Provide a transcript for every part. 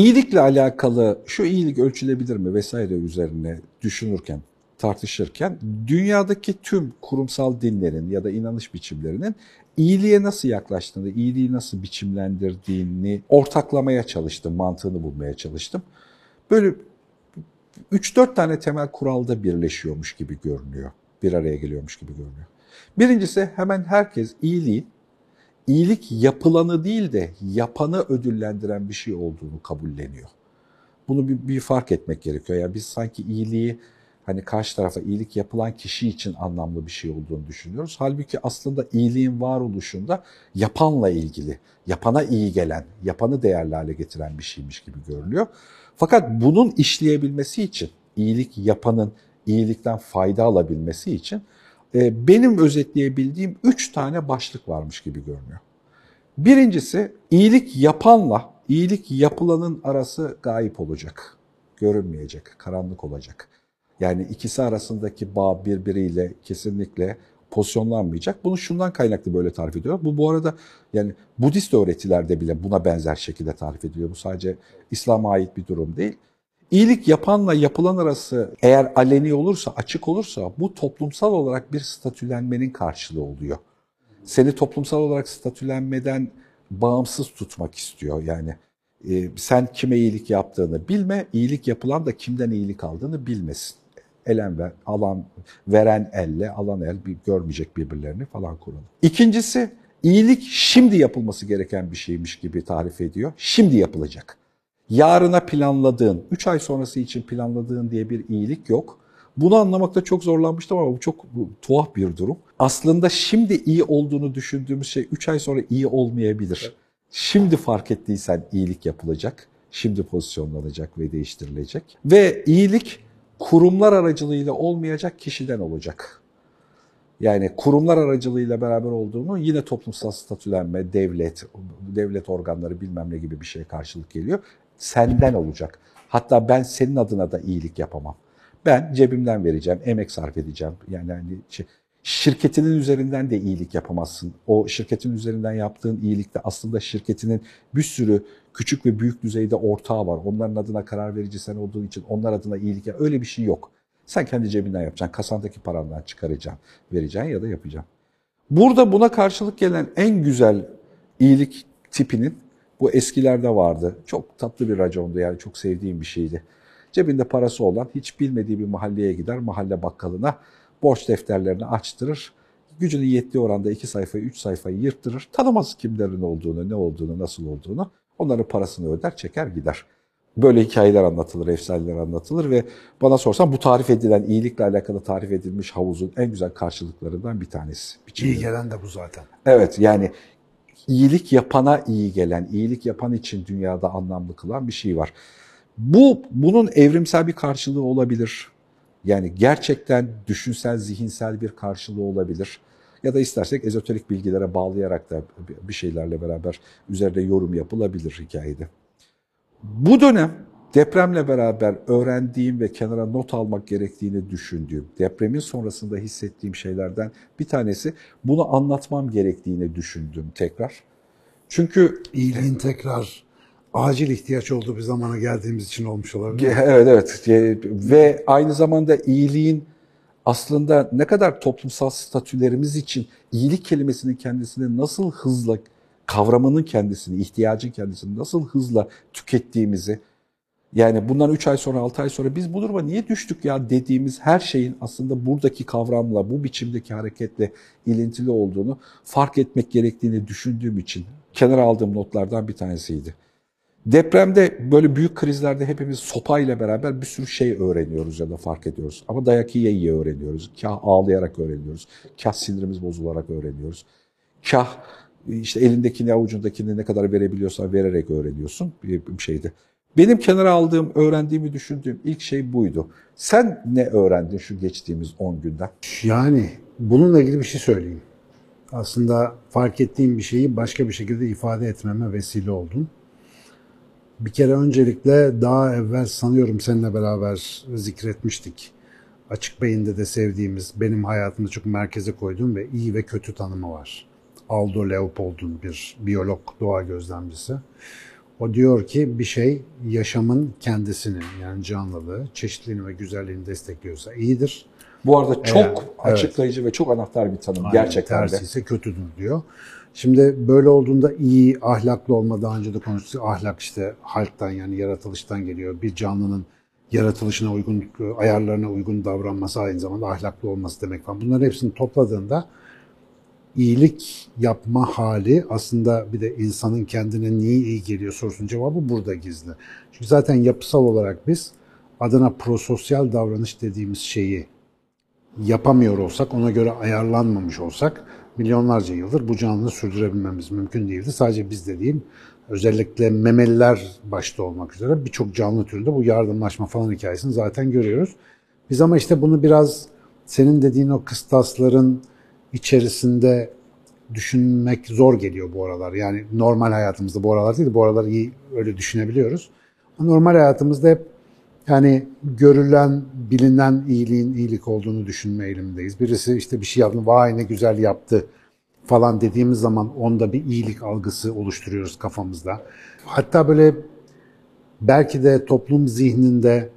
iyilikle alakalı şu iyilik ölçülebilir mi vesaire üzerine düşünürken, tartışırken dünyadaki tüm kurumsal dinlerin ya da inanış biçimlerinin iyiliğe nasıl yaklaştığını, iyiliği nasıl biçimlendirdiğini ortaklamaya çalıştım, mantığını bulmaya çalıştım. Böyle 3-4 tane temel kuralda birleşiyormuş gibi görünüyor. Bir araya geliyormuş gibi görünüyor. Birincisi hemen herkes iyiliğin iyilik yapılanı değil de yapanı ödüllendiren bir şey olduğunu kabulleniyor. Bunu bir, bir fark etmek gerekiyor. Yani biz sanki iyiliği hani karşı tarafa iyilik yapılan kişi için anlamlı bir şey olduğunu düşünüyoruz. Halbuki aslında iyiliğin varoluşunda yapanla ilgili, yapana iyi gelen, yapanı değerli hale getiren bir şeymiş gibi görünüyor. Fakat bunun işleyebilmesi için, iyilik yapanın iyilikten fayda alabilmesi için e, benim özetleyebildiğim üç tane başlık varmış gibi görünüyor. Birincisi iyilik yapanla iyilik yapılanın arası gayip olacak, görünmeyecek, karanlık olacak. Yani ikisi arasındaki bağ birbiriyle kesinlikle pozisyonlanmayacak. Bunu şundan kaynaklı böyle tarif ediyor. Bu bu arada yani Budist öğretilerde bile buna benzer şekilde tarif ediliyor. Bu sadece İslam'a ait bir durum değil. İyilik yapanla yapılan arası eğer aleni olursa, açık olursa bu toplumsal olarak bir statülenmenin karşılığı oluyor. Seni toplumsal olarak statülenmeden bağımsız tutmak istiyor. Yani e, sen kime iyilik yaptığını bilme, iyilik yapılan da kimden iyilik aldığını bilmesin. Elen ver, alan, veren elle, alan el bir, görmeyecek birbirlerini falan kuralım. İkincisi, iyilik şimdi yapılması gereken bir şeymiş gibi tarif ediyor. Şimdi yapılacak yarına planladığın, 3 ay sonrası için planladığın diye bir iyilik yok. Bunu anlamakta çok zorlanmıştım ama bu çok bu, tuhaf bir durum. Aslında şimdi iyi olduğunu düşündüğümüz şey 3 ay sonra iyi olmayabilir. Şimdi fark ettiysen iyilik yapılacak, şimdi pozisyonlanacak ve değiştirilecek. Ve iyilik kurumlar aracılığıyla olmayacak kişiden olacak. Yani kurumlar aracılığıyla beraber olduğunu yine toplumsal statülenme, devlet, devlet organları bilmem ne gibi bir şey karşılık geliyor senden olacak. Hatta ben senin adına da iyilik yapamam. Ben cebimden vereceğim, emek sarf edeceğim. Yani hani şey, şirketinin üzerinden de iyilik yapamazsın. O şirketin üzerinden yaptığın iyilikte aslında şirketinin bir sürü küçük ve büyük düzeyde ortağı var. Onların adına karar verici sen olduğun için onlar adına iyilik yap. Öyle bir şey yok. Sen kendi cebinden yapacaksın. Kasandaki parandan çıkaracaksın, vereceksin ya da yapacaksın. Burada buna karşılık gelen en güzel iyilik tipinin bu eskilerde vardı. Çok tatlı bir racondu yani çok sevdiğim bir şeydi. Cebinde parası olan hiç bilmediği bir mahalleye gider, mahalle bakkalına borç defterlerini açtırır. Gücünün yettiği oranda iki sayfayı, üç sayfayı yırttırır. Tanımaz kimlerin olduğunu, ne olduğunu, nasıl olduğunu. Onların parasını öder, çeker gider. Böyle hikayeler anlatılır, efsaneler anlatılır ve bana sorsan bu tarif edilen, iyilikle alakalı tarif edilmiş havuzun en güzel karşılıklarından bir tanesi. İyi gelen de bu zaten. Evet yani iyilik yapana iyi gelen, iyilik yapan için dünyada anlamlı kılan bir şey var. Bu bunun evrimsel bir karşılığı olabilir. Yani gerçekten düşünsel, zihinsel bir karşılığı olabilir. Ya da istersek ezoterik bilgilere bağlayarak da bir şeylerle beraber üzerinde yorum yapılabilir hikayede. Bu dönem depremle beraber öğrendiğim ve kenara not almak gerektiğini düşündüğüm, depremin sonrasında hissettiğim şeylerden bir tanesi bunu anlatmam gerektiğini düşündüm tekrar. Çünkü iyiliğin tekrar acil ihtiyaç olduğu bir zamana geldiğimiz için olmuş olabilir. Evet evet ve aynı zamanda iyiliğin aslında ne kadar toplumsal statülerimiz için iyilik kelimesinin kendisini nasıl hızla kavramının kendisini, ihtiyacın kendisini nasıl hızla tükettiğimizi yani bundan 3 ay sonra 6 ay sonra biz bu duruma niye düştük ya dediğimiz her şeyin aslında buradaki kavramla, bu biçimdeki hareketle ilintili olduğunu fark etmek gerektiğini düşündüğüm için kenara aldığım notlardan bir tanesiydi. Depremde böyle büyük krizlerde hepimiz sopayla beraber bir sürü şey öğreniyoruz ya da fark ediyoruz. Ama dayak yiye yiye öğreniyoruz. Kah ağlayarak öğreniyoruz. Kah sinirimiz bozularak öğreniyoruz. Kah işte elindekini avucundakini ne kadar verebiliyorsan vererek öğreniyorsun bir, şeydi. Benim kenara aldığım, öğrendiğimi düşündüğüm ilk şey buydu. Sen ne öğrendin şu geçtiğimiz 10 günden? Yani bununla ilgili bir şey söyleyeyim. Aslında fark ettiğim bir şeyi başka bir şekilde ifade etmeme vesile oldun. Bir kere öncelikle daha evvel sanıyorum seninle beraber zikretmiştik. Açık Beyin'de de sevdiğimiz, benim hayatımda çok merkeze koyduğum ve iyi ve kötü tanımı var. Aldo Leopold'un bir biyolog, doğa gözlemcisi. O diyor ki bir şey yaşamın kendisini yani canlılığı, çeşitliliğini ve güzelliğini destekliyorsa iyidir. Bu arada çok Evet, açıklayıcı ve çok anahtar bir tanım Aynen, gerçekten de. tersi ise kötüdür diyor. Şimdi böyle olduğunda iyi, ahlaklı olma daha önce de konuştuk. Ahlak işte halktan yani yaratılıştan geliyor. Bir canlının yaratılışına uygun, ayarlarına uygun davranması aynı zamanda ahlaklı olması demek falan. Bunların hepsini topladığında iyilik yapma hali aslında bir de insanın kendine niye iyi geliyor sorusunun cevabı burada gizli. Çünkü zaten yapısal olarak biz adına prososyal davranış dediğimiz şeyi yapamıyor olsak, ona göre ayarlanmamış olsak milyonlarca yıldır bu canlılığı sürdürebilmemiz mümkün değildi. Sadece biz de değil, özellikle memeliler başta olmak üzere birçok canlı türünde bu yardımlaşma falan hikayesini zaten görüyoruz. Biz ama işte bunu biraz senin dediğin o kıstasların içerisinde düşünmek zor geliyor bu aralar. Yani normal hayatımızda bu aralar değil, bu aralar iyi öyle düşünebiliyoruz. Normal hayatımızda hep yani görülen, bilinen iyiliğin iyilik olduğunu düşünme eğilimindeyiz. Birisi işte bir şey yaptı, vay ne güzel yaptı falan dediğimiz zaman onda bir iyilik algısı oluşturuyoruz kafamızda. Hatta böyle belki de toplum zihninde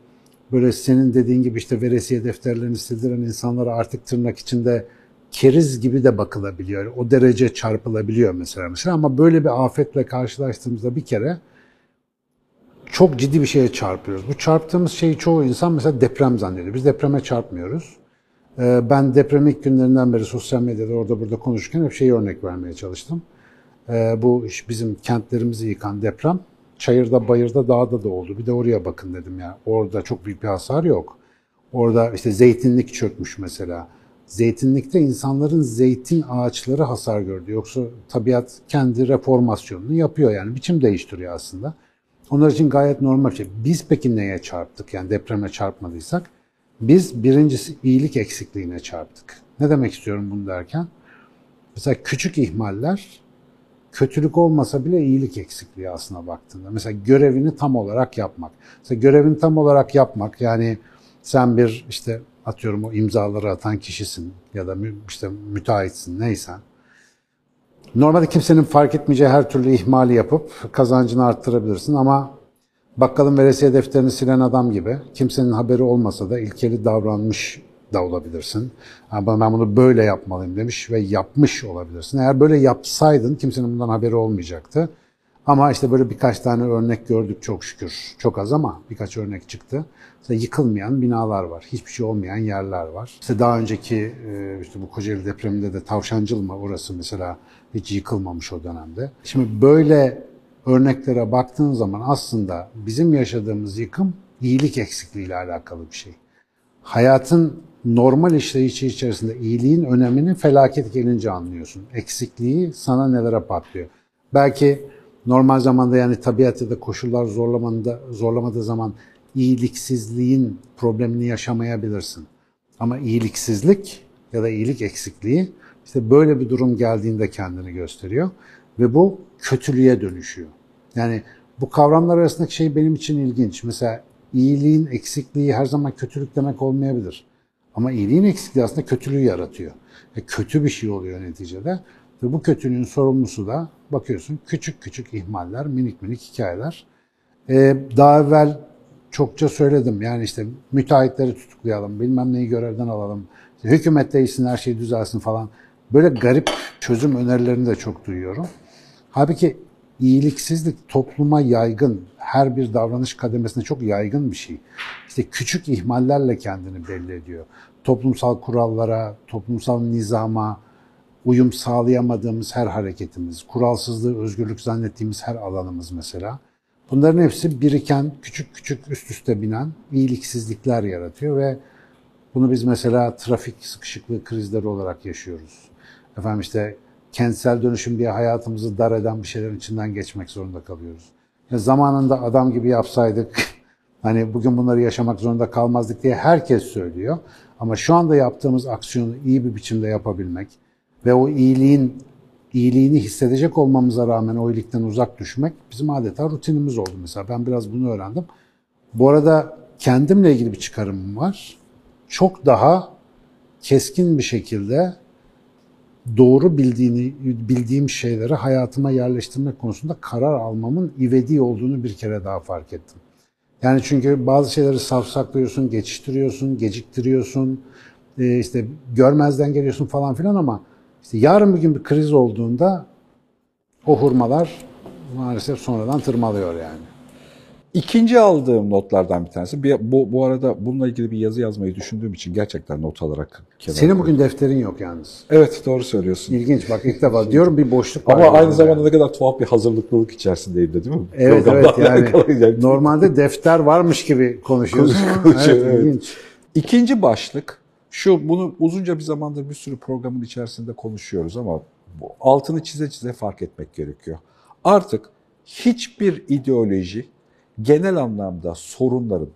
böyle senin dediğin gibi işte veresiye defterlerini sildiren insanlara artık tırnak içinde keriz gibi de bakılabiliyor. O derece çarpılabiliyor mesela mesela ama böyle bir afetle karşılaştığımızda bir kere çok ciddi bir şeye çarpıyoruz. Bu çarptığımız şeyi çoğu insan mesela deprem zannediyor. Biz depreme çarpmıyoruz. Ee, Ben deprem ilk günlerinden beri sosyal medyada orada burada konuşurken hep şeyi örnek vermeye çalıştım. Ee, Bu bizim kentlerimizi yıkan deprem çayırda, bayırda, dağda da oldu. Bir de oraya bakın dedim ya. Orada çok büyük bir hasar yok. Orada işte zeytinlik çökmüş mesela. Zeytinlikte insanların zeytin ağaçları hasar gördü. Yoksa tabiat kendi reformasyonunu yapıyor yani. Biçim değiştiriyor aslında. Onlar için gayet normal bir şey. Biz peki neye çarptık? Yani depreme çarpmadıysak. Biz birincisi iyilik eksikliğine çarptık. Ne demek istiyorum bunu derken? Mesela küçük ihmaller kötülük olmasa bile iyilik eksikliği aslına baktığında. Mesela görevini tam olarak yapmak. Mesela görevini tam olarak yapmak yani sen bir işte atıyorum o imzaları atan kişisin ya da işte müteahhitsin neysen. Normalde kimsenin fark etmeyeceği her türlü ihmali yapıp kazancını arttırabilirsin ama bakkalın veresiye defterini silen adam gibi kimsenin haberi olmasa da ilkeli davranmış da olabilirsin. Yani ben bunu böyle yapmalıyım demiş ve yapmış olabilirsin. Eğer böyle yapsaydın kimsenin bundan haberi olmayacaktı. Ama işte böyle birkaç tane örnek gördük çok şükür. Çok az ama birkaç örnek çıktı. İşte yıkılmayan binalar var. Hiçbir şey olmayan yerler var. İşte daha önceki işte bu Kocaeli depreminde de Tavşancılma orası mesela hiç yıkılmamış o dönemde. Şimdi böyle örneklere baktığın zaman aslında bizim yaşadığımız yıkım iyilik eksikliğiyle alakalı bir şey. Hayatın normal işleyişi içerisinde iyiliğin önemini felaket gelince anlıyorsun. Eksikliği sana nelere patlıyor. Belki normal zamanda yani tabiat ya da koşullar zorlamanda, zorlamadığı zaman iyiliksizliğin problemini yaşamayabilirsin. Ama iyiliksizlik ya da iyilik eksikliği işte böyle bir durum geldiğinde kendini gösteriyor ve bu kötülüğe dönüşüyor. Yani bu kavramlar arasındaki şey benim için ilginç. Mesela iyiliğin eksikliği her zaman kötülük demek olmayabilir. Ama iyiliğin eksikliği aslında kötülüğü yaratıyor. Ve kötü bir şey oluyor neticede. Ve bu kötülüğün sorumlusu da bakıyorsun küçük küçük ihmaller, minik minik hikayeler. Ee, daha evvel çokça söyledim. Yani işte müteahhitleri tutuklayalım, bilmem neyi görevden alalım. İşte hükümet değişsin, her şey düzelsin falan. Böyle garip çözüm önerilerini de çok duyuyorum. Halbuki iyiliksizlik topluma yaygın, her bir davranış kademesinde çok yaygın bir şey. İşte küçük ihmallerle kendini belli ediyor. Toplumsal kurallara, toplumsal nizama uyum sağlayamadığımız her hareketimiz, kuralsızlığı özgürlük zannettiğimiz her alanımız mesela. Bunların hepsi biriken, küçük küçük üst üste binen iyiliksizlikler yaratıyor ve bunu biz mesela trafik sıkışıklığı krizleri olarak yaşıyoruz. Efendim işte kentsel dönüşüm diye hayatımızı dar eden bir şeylerin içinden geçmek zorunda kalıyoruz. Ya zamanında adam gibi yapsaydık, hani bugün bunları yaşamak zorunda kalmazdık diye herkes söylüyor. Ama şu anda yaptığımız aksiyonu iyi bir biçimde yapabilmek ve o iyiliğin iyiliğini hissedecek olmamıza rağmen o iyilikten uzak düşmek bizim adeta rutinimiz oldu mesela. Ben biraz bunu öğrendim. Bu arada kendimle ilgili bir çıkarımım var. Çok daha keskin bir şekilde doğru bildiğini bildiğim şeyleri hayatıma yerleştirmek konusunda karar almamın ivedi olduğunu bir kere daha fark ettim. Yani çünkü bazı şeyleri savsaklıyorsun, geçiştiriyorsun, geciktiriyorsun, e, işte görmezden geliyorsun falan filan ama işte yarın bir gün bir kriz olduğunda o hurmalar maalesef sonradan tırmalıyor yani. İkinci aldığım notlardan bir tanesi. Bir, bu, bu arada bununla ilgili bir yazı yazmayı düşündüğüm için gerçekten not alarak kenara Senin koydum. bugün defterin yok yalnız. Evet doğru söylüyorsun. İlginç bak ilk defa diyorum bir boşluk var. Ama yani. aynı zamanda ne kadar tuhaf bir hazırlıklılık içerisindeyim de değil mi? Evet evet yani alakalı. normalde defter varmış gibi konuşuyoruz. Konuşuyor, evet, evet. ilginç. İkinci başlık şu bunu uzunca bir zamandır bir sürü programın içerisinde konuşuyoruz ama bu altını çize çize fark etmek gerekiyor. Artık hiçbir ideoloji genel anlamda sorunların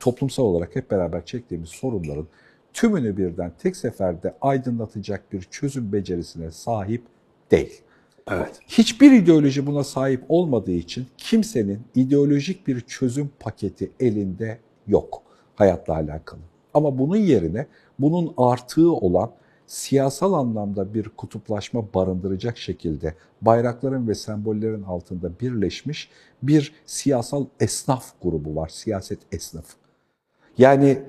toplumsal olarak hep beraber çektiğimiz sorunların tümünü birden tek seferde aydınlatacak bir çözüm becerisine sahip değil. Evet. Hiçbir ideoloji buna sahip olmadığı için kimsenin ideolojik bir çözüm paketi elinde yok hayatla alakalı. Ama bunun yerine bunun artığı olan siyasal anlamda bir kutuplaşma barındıracak şekilde bayrakların ve sembollerin altında birleşmiş bir siyasal esnaf grubu var, siyaset esnafı. Yani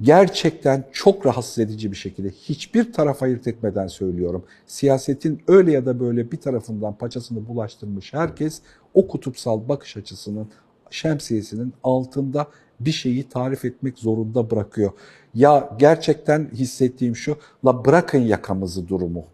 gerçekten çok rahatsız edici bir şekilde hiçbir taraf ayırt etmeden söylüyorum. Siyasetin öyle ya da böyle bir tarafından paçasını bulaştırmış herkes o kutupsal bakış açısının şemsiyesinin altında bir şeyi tarif etmek zorunda bırakıyor. Ya gerçekten hissettiğim şu, la bırakın yakamızı durumu.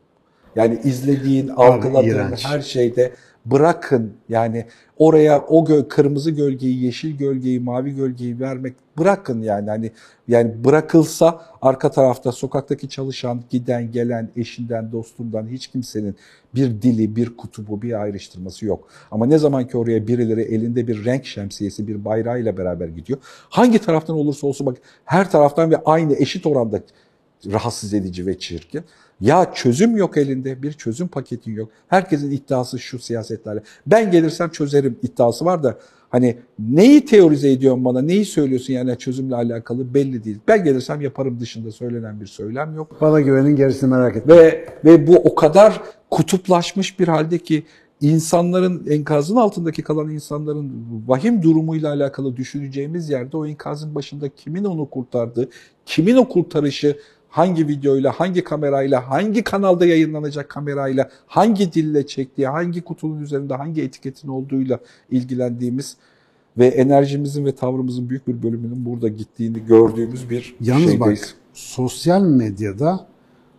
Yani izlediğin, algıladığın her şeyde bırakın yani oraya o gö- kırmızı gölgeyi, yeşil gölgeyi, mavi gölgeyi vermek bırakın yani hani yani bırakılsa arka tarafta sokaktaki çalışan, giden, gelen, eşinden, dostundan hiç kimsenin bir dili, bir kutubu, bir ayrıştırması yok. Ama ne zaman ki oraya birileri elinde bir renk şemsiyesi, bir bayrağıyla beraber gidiyor. Hangi taraftan olursa olsun bak her taraftan ve aynı eşit oranda rahatsız edici ve çirkin. Ya çözüm yok elinde, bir çözüm paketin yok. Herkesin iddiası şu siyasetlerle. Ben gelirsem çözerim iddiası var da hani neyi teorize ediyorsun bana, neyi söylüyorsun yani çözümle alakalı belli değil. Ben gelirsem yaparım dışında söylenen bir söylem yok. Bana güvenin gerisini merak etme. Ve ve bu o kadar kutuplaşmış bir halde ki insanların enkazın altındaki kalan insanların vahim durumuyla alakalı düşüneceğimiz yerde o enkazın başında kimin onu kurtardığı, kimin o kurtarışı hangi videoyla, hangi kamerayla, hangi kanalda yayınlanacak kamerayla, hangi dille çektiği, hangi kutunun üzerinde hangi etiketin olduğuyla ilgilendiğimiz ve enerjimizin ve tavrımızın büyük bir bölümünün burada gittiğini gördüğümüz bir Yalnız şeydeyiz. bak sosyal medyada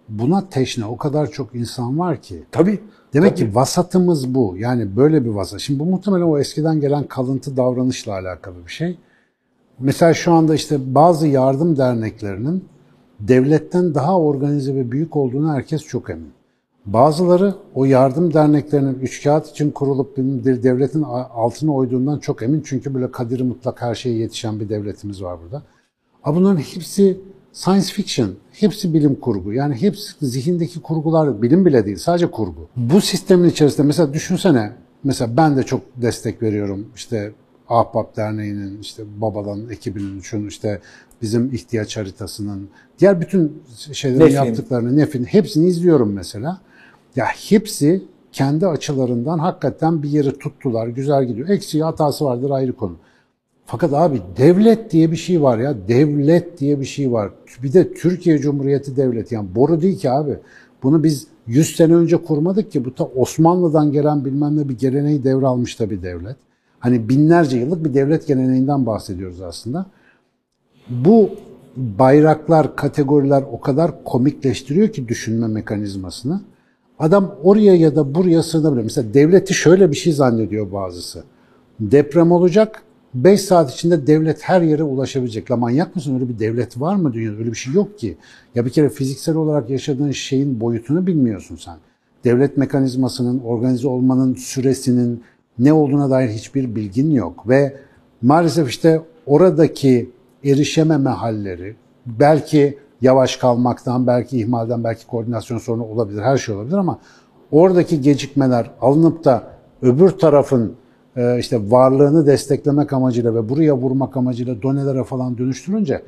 buna teşne o kadar çok insan var ki. Tabii. Demek tabii. ki vasatımız bu. Yani böyle bir vasat. Şimdi bu muhtemelen o eskiden gelen kalıntı davranışla alakalı bir şey. Mesela şu anda işte bazı yardım derneklerinin devletten daha organize ve büyük olduğunu herkes çok emin. Bazıları o yardım derneklerinin üç kağıt için kurulup bir devletin altına oyduğundan çok emin. Çünkü böyle kadiri mutlak her şeye yetişen bir devletimiz var burada. Ama bunların hepsi science fiction, hepsi bilim kurgu. Yani hepsi zihindeki kurgular bilim bile değil, sadece kurgu. Bu sistemin içerisinde mesela düşünsene, mesela ben de çok destek veriyorum. İşte Ahbap Derneği'nin, işte Babadan ekibinin, şunu işte bizim ihtiyaç haritasının, diğer bütün şeylerin Nefin. yaptıklarını, Nef'in hepsini izliyorum mesela. Ya hepsi kendi açılarından hakikaten bir yeri tuttular, güzel gidiyor. Eksiği hatası vardır ayrı konu. Fakat abi devlet diye bir şey var ya, devlet diye bir şey var. Bir de Türkiye Cumhuriyeti Devleti yani boru değil ki abi. Bunu biz 100 sene önce kurmadık ki bu ta Osmanlı'dan gelen bilmem ne bir geleneği devralmış da bir devlet. Hani binlerce yıllık bir devlet geleneğinden bahsediyoruz aslında. Bu bayraklar, kategoriler o kadar komikleştiriyor ki düşünme mekanizmasını. Adam oraya ya da buraya sığınabilir. Mesela devleti şöyle bir şey zannediyor bazısı. Deprem olacak, 5 saat içinde devlet her yere ulaşabilecek. La manyak mısın? Öyle bir devlet var mı dünyada? Öyle bir şey yok ki. Ya bir kere fiziksel olarak yaşadığın şeyin boyutunu bilmiyorsun sen. Devlet mekanizmasının, organize olmanın süresinin ne olduğuna dair hiçbir bilgin yok. Ve maalesef işte oradaki erişememe halleri, belki yavaş kalmaktan, belki ihmalden, belki koordinasyon sorunu olabilir, her şey olabilir ama oradaki gecikmeler alınıp da öbür tarafın e, işte varlığını desteklemek amacıyla ve buraya vurmak amacıyla donelere falan dönüştürünce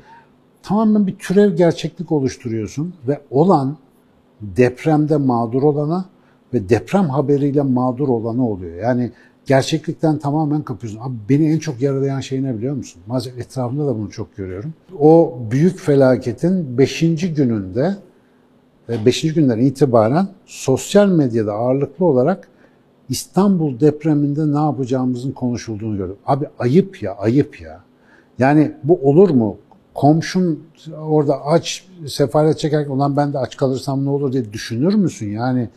tamamen bir türev gerçeklik oluşturuyorsun ve olan depremde mağdur olana ve deprem haberiyle mağdur olana oluyor. Yani gerçeklikten tamamen kapıyorsun. Abi beni en çok yaralayan şey ne biliyor musun? Maalesef etrafımda da bunu çok görüyorum. O büyük felaketin 5. gününde 5. günden itibaren sosyal medyada ağırlıklı olarak İstanbul depreminde ne yapacağımızın konuşulduğunu gördüm. Abi ayıp ya, ayıp ya. Yani bu olur mu? Komşun orada aç, sefalet çekerken olan ben de aç kalırsam ne olur diye düşünür müsün? Yani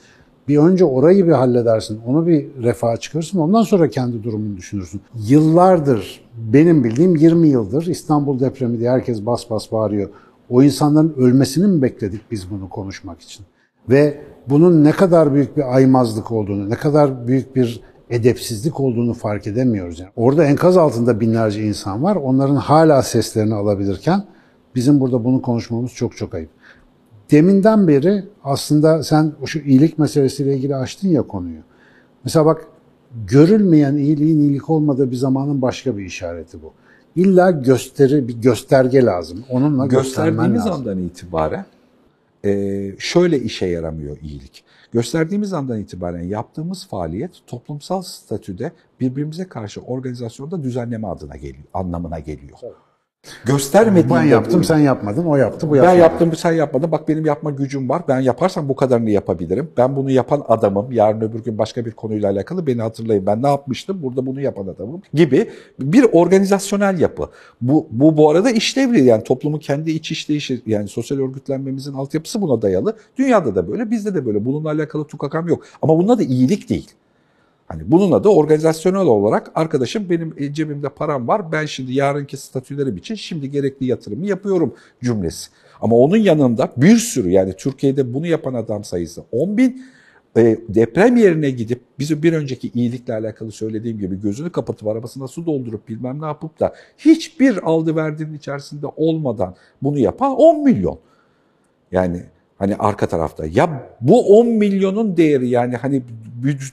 bir önce orayı bir halledersin, onu bir refaha çıkarırsın, ondan sonra kendi durumunu düşünürsün. Yıllardır, benim bildiğim 20 yıldır İstanbul depremi diye herkes bas bas bağırıyor. O insanların ölmesini mi bekledik biz bunu konuşmak için? Ve bunun ne kadar büyük bir aymazlık olduğunu, ne kadar büyük bir edepsizlik olduğunu fark edemiyoruz. Yani orada enkaz altında binlerce insan var. Onların hala seslerini alabilirken bizim burada bunu konuşmamız çok çok ayıp. Deminden beri aslında sen şu iyilik meselesiyle ilgili açtın ya konuyu. Mesela bak görülmeyen iyiliğin iyilik olmadığı bir zamanın başka bir işareti bu. İlla gösteri, bir gösterge lazım. Onunla Gösterdiğimiz lazım. andan itibaren e, şöyle işe yaramıyor iyilik. Gösterdiğimiz andan itibaren yaptığımız faaliyet toplumsal statüde birbirimize karşı organizasyonda düzenleme adına geliyor, anlamına geliyor. Evet. Göstermediğinde... Ben yaptım, sen yapmadın, o yaptı, bu yapmadı. Ben yaptım, sen yapmadın. Bak benim yapma gücüm var. Ben yaparsam bu kadarını yapabilirim. Ben bunu yapan adamım. Yarın öbür gün başka bir konuyla alakalı beni hatırlayın. Ben ne yapmıştım? Burada bunu yapan adamım. Gibi bir organizasyonel yapı. Bu, bu bu arada işlevli. Yani toplumun kendi iç işleyişi, yani sosyal örgütlenmemizin altyapısı buna dayalı. Dünyada da böyle, bizde de böyle. Bununla alakalı tukakam yok. Ama bununla da iyilik değil. Hani bununla da organizasyonel olarak arkadaşım benim e, cebimde param var. Ben şimdi yarınki statülerim için şimdi gerekli yatırımı yapıyorum cümlesi. Ama onun yanında bir sürü yani Türkiye'de bunu yapan adam sayısı 10 bin e, deprem yerine gidip bizi bir önceki iyilikle alakalı söylediğim gibi gözünü kapatıp arabasına su doldurup bilmem ne yapıp da hiçbir aldı verdiğinin içerisinde olmadan bunu yapan 10 milyon. Yani Hani arka tarafta. Ya bu 10 milyonun değeri yani hani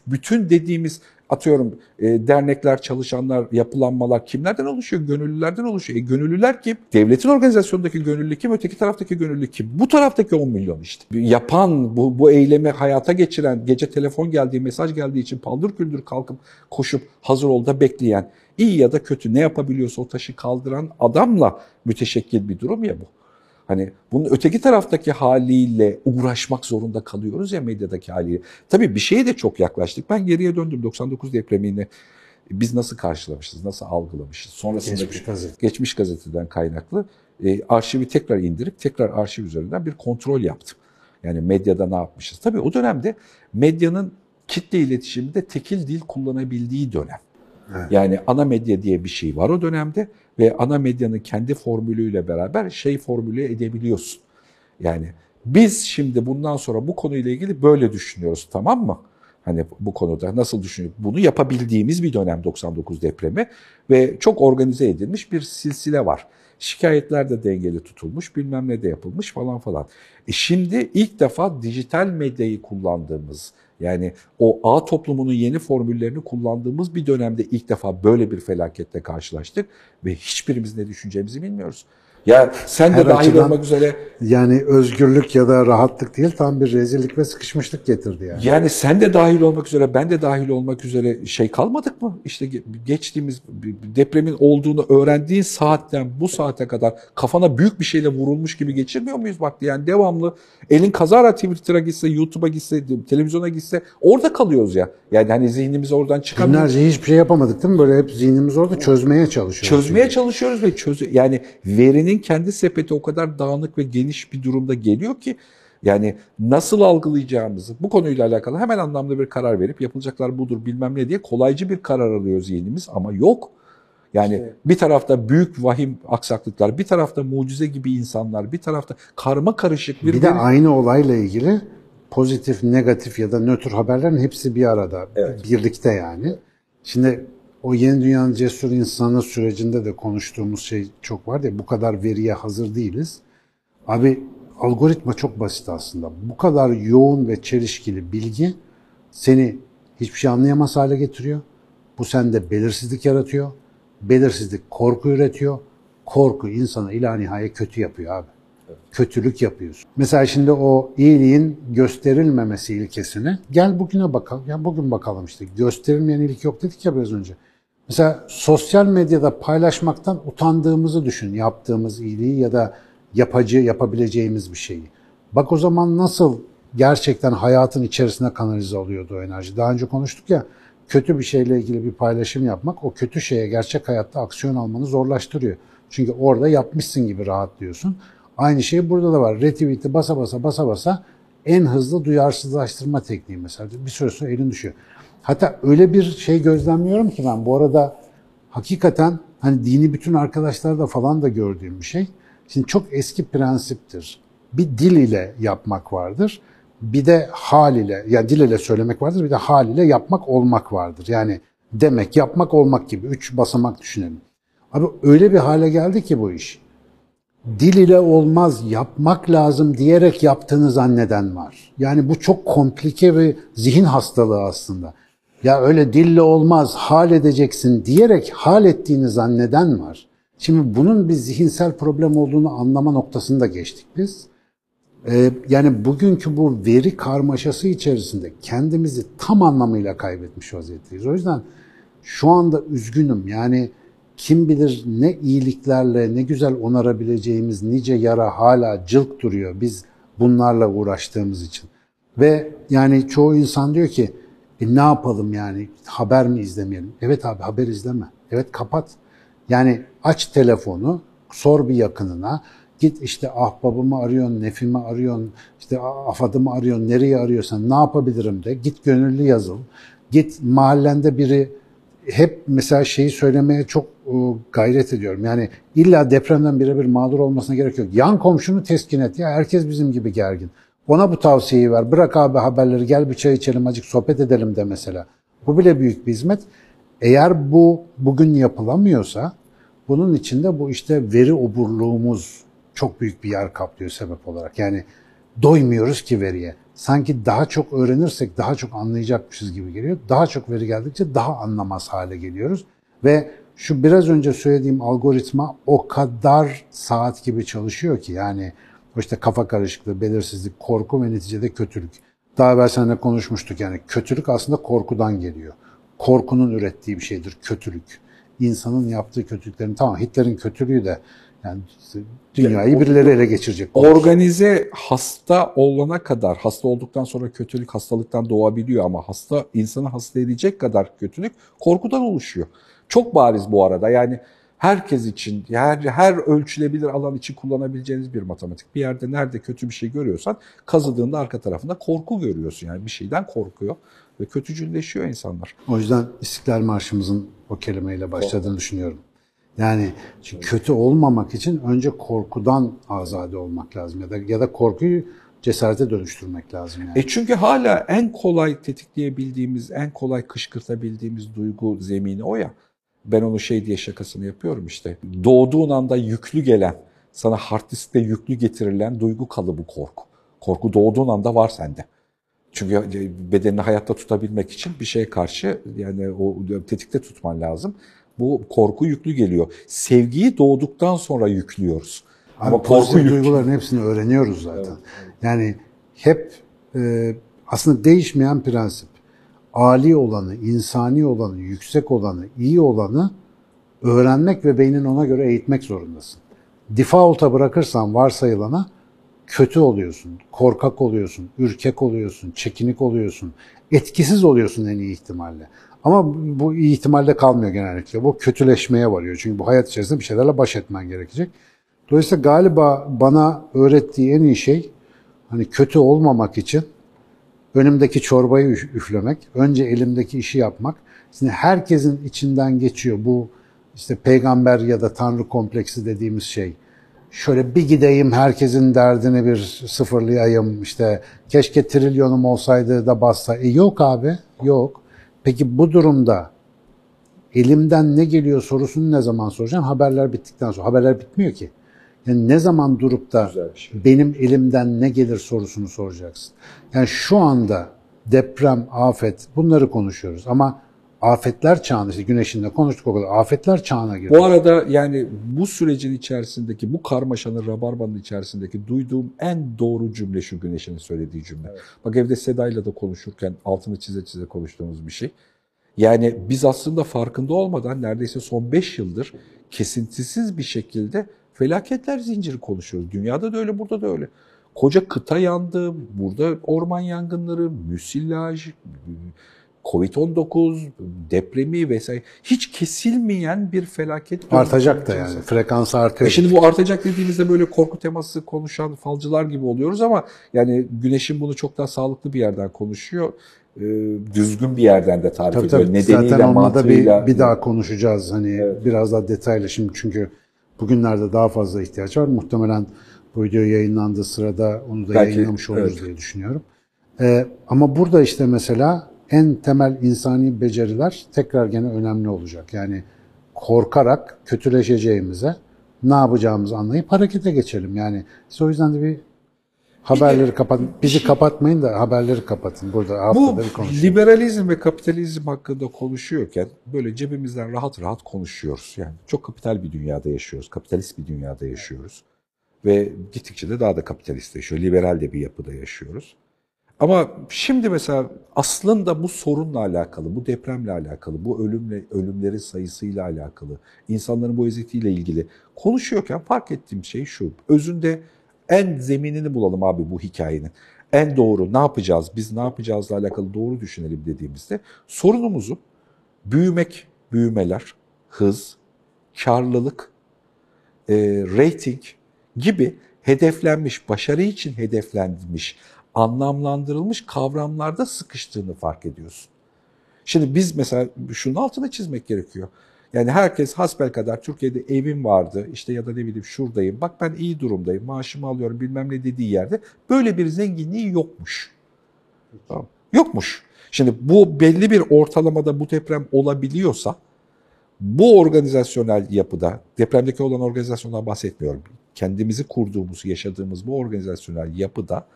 bütün dediğimiz atıyorum e, dernekler, çalışanlar, yapılanmalar kimlerden oluşuyor? Gönüllülerden oluşuyor. E, gönüllüler kim? Devletin organizasyonundaki gönüllü kim? Öteki taraftaki gönüllü kim? Bu taraftaki 10 milyon işte. Yapan, bu, bu eylemi hayata geçiren, gece telefon geldiği, mesaj geldiği için paldır küldür kalkıp koşup hazır ol da bekleyen, iyi ya da kötü ne yapabiliyorsa o taşı kaldıran adamla müteşekkil bir durum ya bu. Hani bunun öteki taraftaki haliyle uğraşmak zorunda kalıyoruz ya medyadaki haliyle. Tabii bir şeye de çok yaklaştık. Ben geriye döndüm 99 depremini biz nasıl karşılamışız, nasıl algılamışız. Sonrasında geçmiş, gazete. geçmiş gazeteden kaynaklı e, arşivi tekrar indirip tekrar arşiv üzerinden bir kontrol yaptım. Yani medyada ne yapmışız. Tabii o dönemde medyanın kitle iletişiminde tekil dil kullanabildiği dönem. Yani ana medya diye bir şey var o dönemde ve ana medyanın kendi formülüyle beraber şey formülü edebiliyorsun. Yani biz şimdi bundan sonra bu konuyla ilgili böyle düşünüyoruz tamam mı? Hani bu konuda nasıl düşünüyoruz? Bunu yapabildiğimiz bir dönem 99 depremi ve çok organize edilmiş bir silsile var. Şikayetler de dengeli tutulmuş, bilmem ne de yapılmış falan falan. E şimdi ilk defa dijital medyayı kullandığımız, yani o ağ toplumunun yeni formüllerini kullandığımız bir dönemde ilk defa böyle bir felaketle karşılaştık ve hiçbirimiz ne düşüneceğimizi bilmiyoruz. Ya sen de Her dahil açıdan, olmak üzere. Yani özgürlük ya da rahatlık değil tam bir rezillik ve sıkışmışlık getirdi yani. Yani sen de dahil olmak üzere ben de dahil olmak üzere şey kalmadık mı? İşte geçtiğimiz depremin olduğunu öğrendiğin saatten bu saate kadar kafana büyük bir şeyle vurulmuş gibi geçirmiyor muyuz vakti? Yani devamlı elin kazara Twitter'a gitse, YouTube'a gitse, televizyona gitse orada kalıyoruz ya. Yani hani zihnimiz oradan çıkamıyor. Günlerce hiçbir şey yapamadık değil mi? Böyle hep zihnimiz orada çözmeye çalışıyoruz. Çözmeye çünkü. çalışıyoruz ve çöz yani verinin ülkenin kendi sepeti o kadar dağınık ve geniş bir durumda geliyor ki yani nasıl algılayacağımızı bu konuyla alakalı hemen anlamda bir karar verip yapılacaklar budur bilmem ne diye kolaycı bir karar alıyor zihnimiz ama yok. Yani işte, bir tarafta büyük vahim aksaklıklar, bir tarafta mucize gibi insanlar, bir tarafta karma karışık bir... Bir de aynı olayla ilgili pozitif, negatif ya da nötr haberlerin hepsi bir arada, evet. birlikte yani. Şimdi o yeni dünyanın cesur insanı sürecinde de konuştuğumuz şey çok var ya bu kadar veriye hazır değiliz. Abi algoritma çok basit aslında. Bu kadar yoğun ve çelişkili bilgi seni hiçbir şey anlayamaz hale getiriyor. Bu sende belirsizlik yaratıyor. Belirsizlik korku üretiyor. Korku insanı ila nihayet kötü yapıyor abi. Kötülük yapıyorsun. Mesela şimdi o iyiliğin gösterilmemesi ilkesini gel bugüne bakalım. Ya bugün bakalım işte gösterilmeyen iyilik yok dedik ya biraz önce. Mesela sosyal medyada paylaşmaktan utandığımızı düşün. Yaptığımız iyiliği ya da yapıcı yapabileceğimiz bir şeyi. Bak o zaman nasıl gerçekten hayatın içerisine kanalize oluyordu o enerji. Daha önce konuştuk ya kötü bir şeyle ilgili bir paylaşım yapmak o kötü şeye gerçek hayatta aksiyon almanı zorlaştırıyor. Çünkü orada yapmışsın gibi rahatlıyorsun. Aynı şey burada da var. Retweet'i basa basa basa basa en hızlı duyarsızlaştırma tekniği mesela. Bir süre sonra elin düşüyor. Hatta öyle bir şey gözlemliyorum ki ben bu arada hakikaten hani dini bütün arkadaşlarda falan da gördüğüm bir şey. Şimdi çok eski prensiptir. Bir dil ile yapmak vardır. Bir de hal ile, ya dil ile söylemek vardır, bir de hal ile yapmak olmak vardır. Yani demek, yapmak, olmak gibi üç basamak düşünelim. Abi öyle bir hale geldi ki bu iş. Dil ile olmaz, yapmak lazım diyerek yaptığını zanneden var. Yani bu çok komplike bir zihin hastalığı aslında. Ya öyle dille olmaz, hal edeceksin diyerek hal ettiğini zanneden var. Şimdi bunun bir zihinsel problem olduğunu anlama noktasında geçtik biz. Ee, yani bugünkü bu veri karmaşası içerisinde kendimizi tam anlamıyla kaybetmiş vaziyetteyiz. O yüzden şu anda üzgünüm. Yani kim bilir ne iyiliklerle ne güzel onarabileceğimiz nice yara hala cılk duruyor biz bunlarla uğraştığımız için. Ve yani çoğu insan diyor ki e ne yapalım yani haber mi izlemeyelim? Evet abi haber izleme. Evet kapat. Yani aç telefonu, sor bir yakınına. Git işte ahbabımı arıyorsun, nefimi arıyorsun, işte afadımı arıyorsun, nereye arıyorsan ne yapabilirim de. Git gönüllü yazıl. Git mahallende biri hep mesela şeyi söylemeye çok gayret ediyorum. Yani illa depremden birebir mağdur olmasına gerek yok. Yan komşunu teskin et. Ya herkes bizim gibi gergin. Ona bu tavsiyeyi ver. Bırak abi haberleri gel bir çay içelim azıcık sohbet edelim de mesela. Bu bile büyük bir hizmet. Eğer bu bugün yapılamıyorsa bunun içinde bu işte veri oburluğumuz çok büyük bir yer kaplıyor sebep olarak. Yani doymuyoruz ki veriye. Sanki daha çok öğrenirsek daha çok anlayacakmışız gibi geliyor. Daha çok veri geldikçe daha anlamaz hale geliyoruz. Ve şu biraz önce söylediğim algoritma o kadar saat gibi çalışıyor ki yani işte kafa karışıklığı, belirsizlik, korku ve neticede kötülük. Daha evvel seninle konuşmuştuk yani kötülük aslında korkudan geliyor. Korkunun ürettiği bir şeydir kötülük. İnsanın yaptığı kötülüklerin tamam Hitler'in kötülüğü de yani dünyayı birileri ele geçirecek. Organize hasta olana kadar, hasta olduktan sonra kötülük hastalıktan doğabiliyor ama hasta insanı hasta edecek kadar kötülük korkudan oluşuyor. Çok bariz bu arada yani herkes için, her, her ölçülebilir alan için kullanabileceğiniz bir matematik. Bir yerde nerede kötü bir şey görüyorsan kazıdığında arka tarafında korku görüyorsun. Yani bir şeyden korkuyor ve kötücülleşiyor insanlar. O yüzden İstiklal Marşımızın o kelimeyle başladığını düşünüyorum. Yani çünkü kötü olmamak için önce korkudan azade olmak lazım ya da ya da korkuyu cesarete dönüştürmek lazım yani. E çünkü hala en kolay tetikleyebildiğimiz, en kolay kışkırtabildiğimiz duygu zemini o ya. Ben onu şey diye şakasını yapıyorum işte. Doğduğun anda yüklü gelen, sana hard diskte yüklü getirilen duygu kalıbı korku. Korku doğduğun anda var sende. Çünkü bedenini hayatta tutabilmek için bir şeye karşı yani o tetikte tutman lazım. Bu korku yüklü geliyor. Sevgiyi doğduktan sonra yüklüyoruz. Abi Ama korku yüklü. duyguların hepsini öğreniyoruz zaten. Evet, evet. Yani hep e, aslında değişmeyen prensip âli olanı, insani olanı, yüksek olanı, iyi olanı öğrenmek ve beynin ona göre eğitmek zorundasın. Default'a bırakırsan varsayılana kötü oluyorsun, korkak oluyorsun, ürkek oluyorsun, çekinik oluyorsun, etkisiz oluyorsun en iyi ihtimalle. Ama bu iyi ihtimalle kalmıyor genellikle. Bu kötüleşmeye varıyor. Çünkü bu hayat içerisinde bir şeylerle baş etmen gerekecek. Dolayısıyla galiba bana öğrettiği en iyi şey hani kötü olmamak için önümdeki çorbayı üflemek, önce elimdeki işi yapmak. Şimdi herkesin içinden geçiyor bu işte peygamber ya da tanrı kompleksi dediğimiz şey. Şöyle bir gideyim herkesin derdini bir sıfırlayayım işte keşke trilyonum olsaydı da bassa. E yok abi yok. Peki bu durumda elimden ne geliyor sorusunu ne zaman soracaksın? Haberler bittikten sonra. Haberler bitmiyor ki. Yani ne zaman durup da şey. benim elimden ne gelir sorusunu soracaksın. Yani şu anda deprem, afet bunları konuşuyoruz ama afetler çağına işte güneşin de konuştuk o kadar afetler çağına girdik. Bu arada yani bu sürecin içerisindeki bu karmaşanın rabarbanın içerisindeki duyduğum en doğru cümle şu Güneş'in söylediği cümle. Evet. Bak evde Seda'yla da konuşurken altını çize çize konuştuğumuz bir şey. Yani biz aslında farkında olmadan neredeyse son 5 yıldır kesintisiz bir şekilde felaketler zinciri konuşuyoruz. Dünyada da öyle, burada da öyle. Koca kıta yandı, burada orman yangınları, müsilaj, Covid-19, depremi vesaire hiç kesilmeyen bir felaket. Artacak da yani. Frekans artıyor. E şimdi bu artacak dediğimizde böyle korku teması konuşan falcılar gibi oluyoruz ama yani Güneş'in bunu çok daha sağlıklı bir yerden konuşuyor. Düzgün bir yerden de tarif Tabii ediyor. tabii. Nedeniyle, Zaten onunla da bir, bir daha konuşacağız. Hani Evet. biraz daha detaylı şimdi çünkü bugünlerde daha fazla ihtiyaç var. Muhtemelen bu video yayınlandığı sırada onu da Belki, yayınlamış oluruz evet. diye düşünüyorum. Ee, ama burada işte mesela en temel insani beceriler tekrar gene önemli olacak. Yani korkarak kötüleşeceğimize ne yapacağımızı anlayıp harekete geçelim. Yani siz o yüzden de bir haberleri kapatın. Bizi kapatmayın da haberleri kapatın. Burada Bu haftada bir konuşalım. liberalizm ve kapitalizm hakkında konuşuyorken böyle cebimizden rahat rahat konuşuyoruz. Yani çok kapital bir dünyada yaşıyoruz. Kapitalist bir dünyada yaşıyoruz. Ve gittikçe de daha da kapitalistleşiyor. Liberal de bir yapıda yaşıyoruz. Ama şimdi mesela aslında bu sorunla alakalı, bu depremle alakalı, bu ölümle ölümlerin sayısıyla alakalı, insanların bu eziyetiyle ilgili konuşuyorken fark ettiğim şey şu. Özünde en zeminini bulalım abi bu hikayenin. En doğru ne yapacağız, biz ne yapacağızla alakalı doğru düşünelim dediğimizde sorunumuzu büyümek, büyümeler, hız, karlılık, e, rating gibi hedeflenmiş, başarı için hedeflenmiş, anlamlandırılmış kavramlarda sıkıştığını fark ediyorsun. Şimdi biz mesela şunun altını çizmek gerekiyor. Yani herkes hasbel kadar Türkiye'de evim vardı işte ya da ne bileyim şuradayım bak ben iyi durumdayım maaşımı alıyorum bilmem ne dediği yerde böyle bir zenginliği yokmuş. Tamam. Yokmuş. Şimdi bu belli bir ortalamada bu deprem olabiliyorsa bu organizasyonel yapıda, depremdeki olan organizasyondan bahsetmiyorum. Kendimizi kurduğumuz, yaşadığımız bu organizasyonel yapıda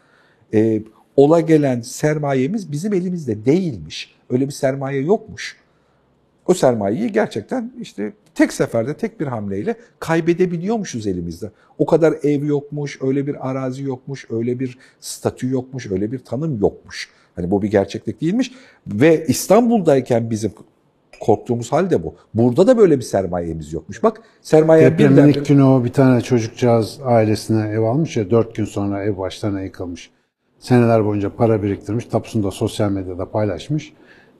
e, ola gelen sermayemiz bizim elimizde değilmiş. Öyle bir sermaye yokmuş. O sermayeyi gerçekten işte tek seferde, tek bir hamleyle kaybedebiliyormuşuz elimizde. O kadar ev yokmuş, öyle bir arazi yokmuş, öyle bir statü yokmuş, öyle bir tanım yokmuş. Hani bu bir gerçeklik değilmiş. Ve İstanbul'dayken bizim korktuğumuz hal de bu. Burada da böyle bir sermayemiz yokmuş. Bak sermaye Depremin birden ilk günü o bir tane çocukcağız ailesine ev almış ya dört gün sonra ev başlarına yıkılmış. Seneler boyunca para biriktirmiş. Tapusunu da sosyal medyada paylaşmış.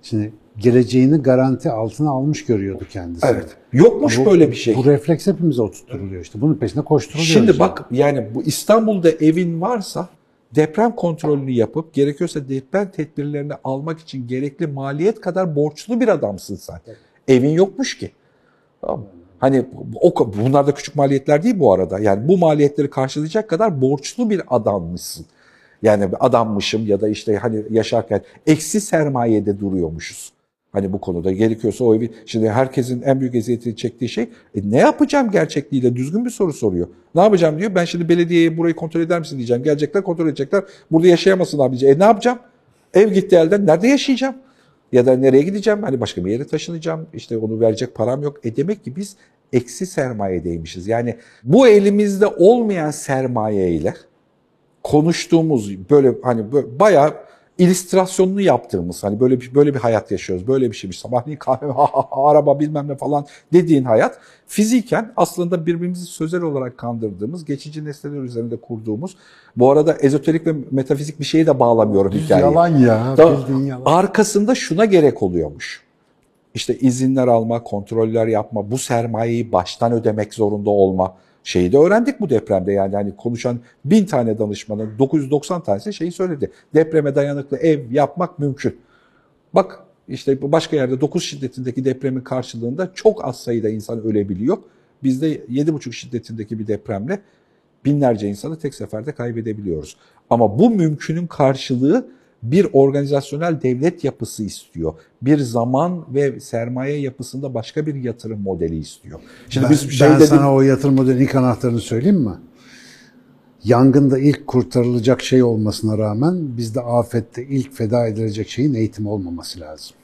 Şimdi geleceğini garanti altına almış görüyordu kendisi. Evet. Yokmuş Bu- böyle bir şey. Bu refleks hepimize oturtuluyor işte. Bunun peşinde koşturuluyoruz. Şimdi bak yani bu İstanbul'da evin varsa deprem kontrolünü yapıp gerekiyorsa deprem tedbirlerini almak için gerekli maliyet kadar borçlu bir adamsın sen. Evin yokmuş ki. Tamam? Hani o, bunlar da küçük maliyetler değil bu arada. Yani bu maliyetleri karşılayacak kadar borçlu bir adammışsın. Yani adammışım ya da işte hani yaşarken eksi sermayede duruyormuşuz. Hani bu konuda gerekiyorsa o evi, şimdi herkesin en büyük eziyetini çektiği şey e, ne yapacağım gerçekliğiyle düzgün bir soru soruyor. Ne yapacağım diyor. Ben şimdi belediyeye burayı kontrol eder misin diyeceğim. Gelecekler kontrol edecekler. Burada yaşayamazsın abi diyecek. E ne yapacağım? Ev gitti elden. Nerede yaşayacağım? Ya da nereye gideceğim? Hani başka bir yere taşınacağım. İşte onu verecek param yok. E demek ki biz eksi sermayedeymişiz. Yani bu elimizde olmayan sermayeyle konuştuğumuz böyle hani böyle bayağı illüstrasyonunu yaptığımız hani böyle bir böyle bir hayat yaşıyoruz. Böyle bir şeymiş. Sabahleyin kahve, ha, ha, ha, araba bilmem ne falan dediğin hayat fiziken aslında birbirimizi sözel olarak kandırdığımız, geçici nesneler üzerinde kurduğumuz. Bu arada ezoterik ve metafizik bir şeyi de bağlamıyorum Düz hikayeye. yalan ya. Da- bildiğin yalan. Arkasında şuna gerek oluyormuş. İşte izinler alma, kontroller yapma, bu sermayeyi baştan ödemek zorunda olma şeyi de öğrendik bu depremde. Yani hani konuşan bin tane danışmanın 990 tanesi şeyi söyledi. Depreme dayanıklı ev yapmak mümkün. Bak işte başka yerde 9 şiddetindeki depremin karşılığında çok az sayıda insan ölebiliyor. Bizde 7,5 şiddetindeki bir depremle binlerce insanı tek seferde kaybedebiliyoruz. Ama bu mümkünün karşılığı bir organizasyonel devlet yapısı istiyor. Bir zaman ve sermaye yapısında başka bir yatırım modeli istiyor. Şimdi ben, biz şey ben dedik, sana o yatırım modelinin ilk anahtarını söyleyeyim mi? Yangında ilk kurtarılacak şey olmasına rağmen bizde afette ilk feda edilecek şeyin eğitim olmaması lazım.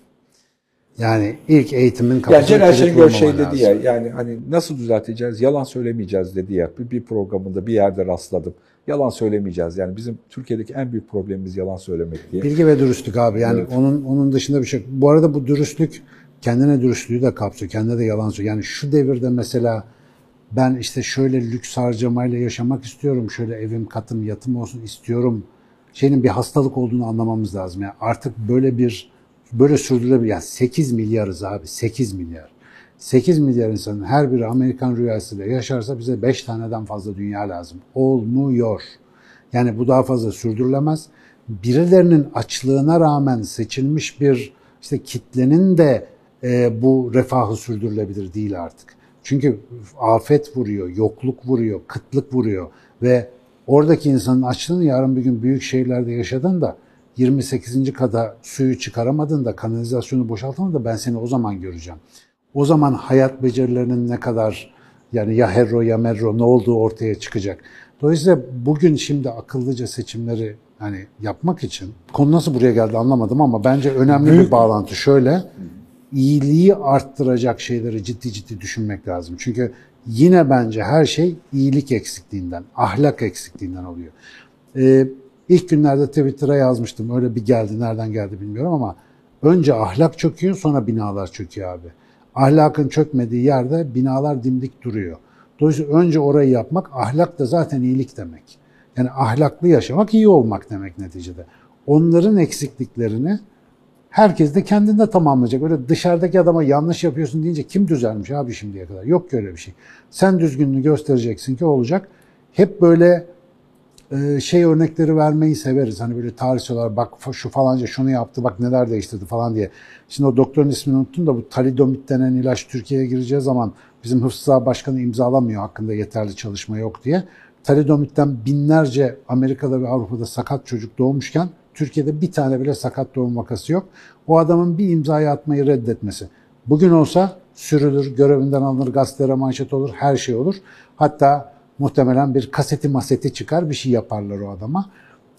Yani ilk eğitimin kapısını kilitli Şengör şey dedi lazım. ya yani hani nasıl düzelteceğiz? Yalan söylemeyeceğiz dedi ya. Bir, bir programında bir yerde rastladım. Yalan söylemeyeceğiz. Yani bizim Türkiye'deki en büyük problemimiz yalan söylemek diye. Bilgi ve dürüstlük abi. Yani onun onun dışında bir şey. Bu arada bu dürüstlük kendine dürüstlüğü de kapsıyor. Kendine de yalan söylüyor. Yani şu devirde mesela ben işte şöyle lüks harcamayla yaşamak istiyorum. Şöyle evim, katım, yatım olsun istiyorum. Şeyin bir hastalık olduğunu anlamamız lazım. Yani artık böyle bir böyle sürdürülebilir. Yani 8 milyarız abi. 8 milyar. 8 milyar insanın her biri Amerikan rüyasıyla yaşarsa bize 5 taneden fazla dünya lazım. Olmuyor. Yani bu daha fazla sürdürülemez. Birilerinin açlığına rağmen seçilmiş bir işte kitlenin de e, bu refahı sürdürülebilir değil artık. Çünkü afet vuruyor, yokluk vuruyor, kıtlık vuruyor ve oradaki insanın açlığını yarın bir gün büyük şehirlerde yaşadın da 28. kata suyu çıkaramadın da kanalizasyonu boşaltamadın da ben seni o zaman göreceğim. O zaman hayat becerilerinin ne kadar yani ya herro ya merro ne olduğu ortaya çıkacak. Dolayısıyla bugün şimdi akıllıca seçimleri hani yapmak için konu nasıl buraya geldi anlamadım ama bence önemli bir bağlantı şöyle. iyiliği arttıracak şeyleri ciddi ciddi düşünmek lazım. Çünkü yine bence her şey iyilik eksikliğinden, ahlak eksikliğinden oluyor. Ee, ilk günlerde Twitter'a yazmıştım. Öyle bir geldi, nereden geldi bilmiyorum ama önce ahlak çöküyor, sonra binalar çöküyor abi. Ahlakın çökmediği yerde binalar dimdik duruyor. Dolayısıyla önce orayı yapmak, ahlak da zaten iyilik demek. Yani ahlaklı yaşamak iyi olmak demek neticede. Onların eksikliklerini herkes de kendinde tamamlayacak. Öyle dışarıdaki adama yanlış yapıyorsun deyince kim düzelmiş abi şimdiye kadar? Yok öyle bir şey. Sen düzgünlüğü göstereceksin ki olacak. Hep böyle şey örnekleri vermeyi severiz. Hani böyle tarihsel olarak bak şu falanca şunu yaptı bak neler değiştirdi falan diye. Şimdi o doktorun ismini unuttum da bu talidomit denen ilaç Türkiye'ye gireceği zaman bizim Hıfzı Başkanı imzalamıyor hakkında yeterli çalışma yok diye. Talidomitten binlerce Amerika'da ve Avrupa'da sakat çocuk doğmuşken Türkiye'de bir tane bile sakat doğum vakası yok. O adamın bir imzayı atmayı reddetmesi. Bugün olsa sürülür, görevinden alınır, gazetelere manşet olur, her şey olur. Hatta muhtemelen bir kaseti maseti çıkar, bir şey yaparlar o adama.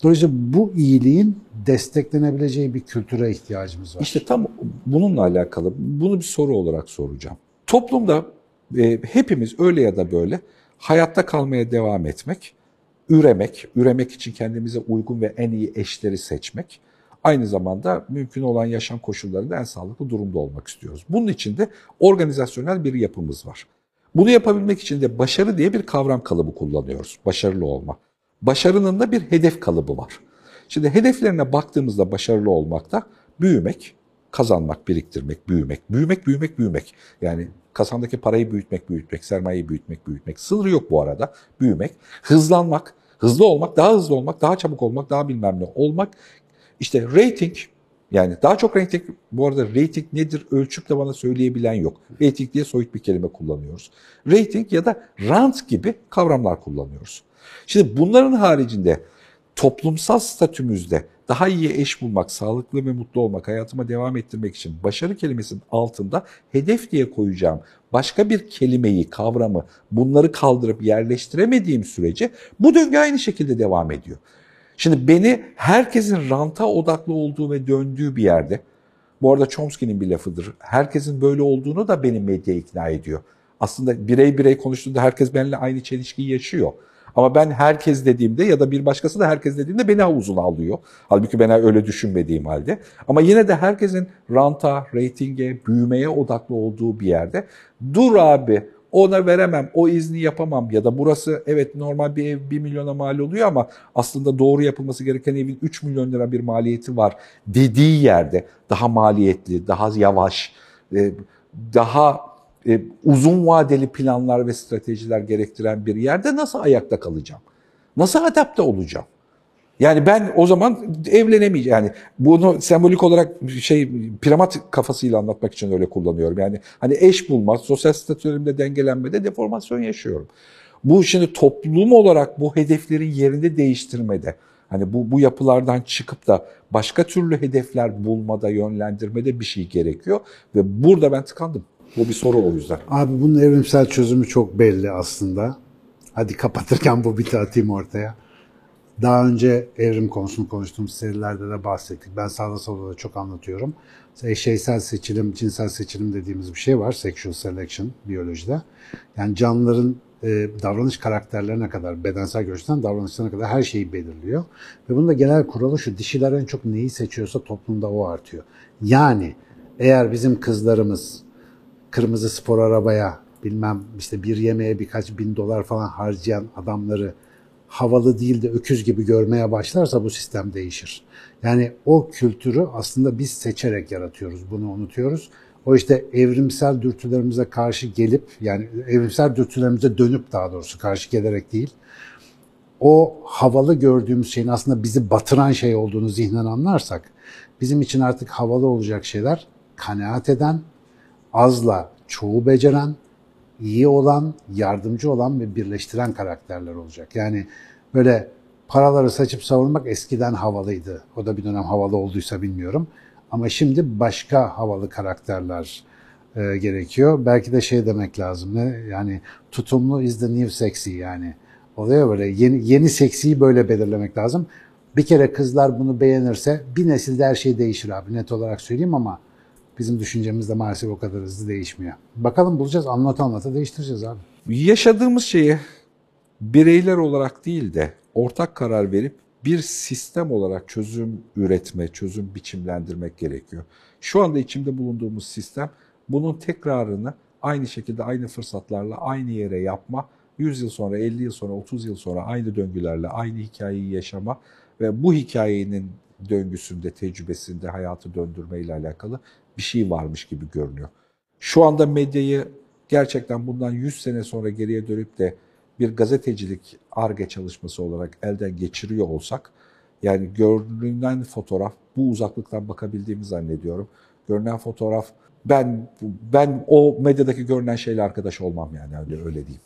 Dolayısıyla bu iyiliğin desteklenebileceği bir kültüre ihtiyacımız var. İşte tam bununla alakalı bunu bir soru olarak soracağım. Toplumda e, hepimiz öyle ya da böyle hayatta kalmaya devam etmek, üremek, üremek için kendimize uygun ve en iyi eşleri seçmek, aynı zamanda mümkün olan yaşam koşullarında en sağlıklı durumda olmak istiyoruz. Bunun için de organizasyonel bir yapımız var. Bunu yapabilmek için de başarı diye bir kavram kalıbı kullanıyoruz. Başarılı olma. Başarının da bir hedef kalıbı var. Şimdi hedeflerine baktığımızda başarılı olmakta büyümek, kazanmak, biriktirmek, büyümek, büyümek, büyümek, büyümek. Yani kasandaki parayı büyütmek, büyütmek, sermayeyi büyütmek, büyütmek. Sınırı yok bu arada. Büyümek, hızlanmak, hızlı olmak, daha hızlı olmak, daha çabuk olmak, daha bilmem ne olmak. İşte rating, yani daha çok rating, bu arada rating nedir ölçüp de bana söyleyebilen yok. Rating diye soyut bir kelime kullanıyoruz. Rating ya da rant gibi kavramlar kullanıyoruz. Şimdi bunların haricinde toplumsal statümüzde daha iyi eş bulmak, sağlıklı ve mutlu olmak, hayatıma devam ettirmek için başarı kelimesinin altında hedef diye koyacağım başka bir kelimeyi, kavramı, bunları kaldırıp yerleştiremediğim sürece bu döngü aynı şekilde devam ediyor. Şimdi beni herkesin ranta odaklı olduğu ve döndüğü bir yerde, bu arada Chomsky'nin bir lafıdır, herkesin böyle olduğunu da beni medya ikna ediyor. Aslında birey birey konuştuğunda herkes benimle aynı çelişkiyi yaşıyor. Ama ben herkes dediğimde ya da bir başkası da herkes dediğinde beni havuzuna alıyor. Halbuki ben öyle düşünmediğim halde. Ama yine de herkesin ranta, reytinge, büyümeye odaklı olduğu bir yerde dur abi ona veremem, o izni yapamam ya da burası evet normal bir ev 1 milyona mal oluyor ama aslında doğru yapılması gereken evin 3 milyon lira bir maliyeti var dediği yerde daha maliyetli, daha yavaş, e, daha e, uzun vadeli planlar ve stratejiler gerektiren bir yerde nasıl ayakta kalacağım? Nasıl adapte olacağım? Yani ben o zaman evlenemeyeceğim. Yani bunu sembolik olarak şey piramit kafasıyla anlatmak için öyle kullanıyorum. Yani hani eş bulma, sosyal statülerimde dengelenmede deformasyon yaşıyorum. Bu şimdi toplum olarak bu hedeflerin yerini değiştirmede, hani bu, bu yapılardan çıkıp da başka türlü hedefler bulmada, yönlendirmede bir şey gerekiyor. Ve burada ben tıkandım. Bu bir soru o yüzden. Abi bunun evrimsel çözümü çok belli aslında. Hadi kapatırken bu biti atayım ortaya. Daha önce evrim konusunu konuştuğumuz serilerde de bahsettik. Ben sağda solda da çok anlatıyorum. Eşeysel seçilim, cinsel seçilim dediğimiz bir şey var. Sexual selection biyolojide. Yani canlıların e, davranış karakterlerine kadar, bedensel görüşten davranışlarına kadar her şeyi belirliyor. Ve bunun da genel kuralı şu, dişiler en çok neyi seçiyorsa toplumda o artıyor. Yani eğer bizim kızlarımız kırmızı spor arabaya bilmem işte bir yemeğe birkaç bin dolar falan harcayan adamları havalı değil de öküz gibi görmeye başlarsa bu sistem değişir. Yani o kültürü aslında biz seçerek yaratıyoruz. Bunu unutuyoruz. O işte evrimsel dürtülerimize karşı gelip yani evrimsel dürtülerimize dönüp daha doğrusu karşı gelerek değil o havalı gördüğümüz şeyin aslında bizi batıran şey olduğunu zihnen anlarsak bizim için artık havalı olacak şeyler kanaat eden, azla çoğu beceren, iyi olan, yardımcı olan ve birleştiren karakterler olacak. Yani böyle paraları saçıp savurmak eskiden havalıydı. O da bir dönem havalı olduysa bilmiyorum. Ama şimdi başka havalı karakterler e, gerekiyor. Belki de şey demek lazım. Ne? Yani tutumlu is the new sexy yani. Oluyor böyle. Yeni, yeni seksiyi böyle belirlemek lazım. Bir kere kızlar bunu beğenirse bir nesilde her şey değişir abi. Net olarak söyleyeyim ama bizim düşüncemiz de maalesef o kadar hızlı değişmiyor. Bakalım bulacağız. Anlata anlata değiştireceğiz abi. Yaşadığımız şeyi bireyler olarak değil de ortak karar verip bir sistem olarak çözüm üretme, çözüm biçimlendirmek gerekiyor. Şu anda içinde bulunduğumuz sistem bunun tekrarını aynı şekilde aynı fırsatlarla aynı yere yapma, 100 yıl sonra, 50 yıl sonra, 30 yıl sonra aynı döngülerle aynı hikayeyi yaşama ve bu hikayenin döngüsünde, tecrübesinde hayatı döndürme ile alakalı bir şey varmış gibi görünüyor. Şu anda medyayı gerçekten bundan 100 sene sonra geriye dönüp de bir gazetecilik arge çalışması olarak elden geçiriyor olsak, yani görünen fotoğraf, bu uzaklıktan bakabildiğimi zannediyorum. Görünen fotoğraf, ben ben o medyadaki görünen şeyle arkadaş olmam yani öyle öyle diyeyim.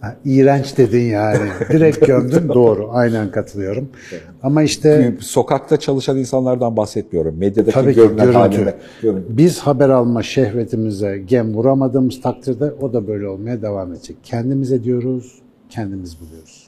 Ha, iğrenç dedin yani. Direkt gömdün. Doğru. Aynen katılıyorum. Ama işte Sokakta çalışan insanlardan bahsetmiyorum. Medyadaki tabii ki görünen görüntü. haline. görüntü. Biz haber alma şehvetimize gem vuramadığımız takdirde o da böyle olmaya devam edecek. Kendimize diyoruz, kendimiz buluyoruz.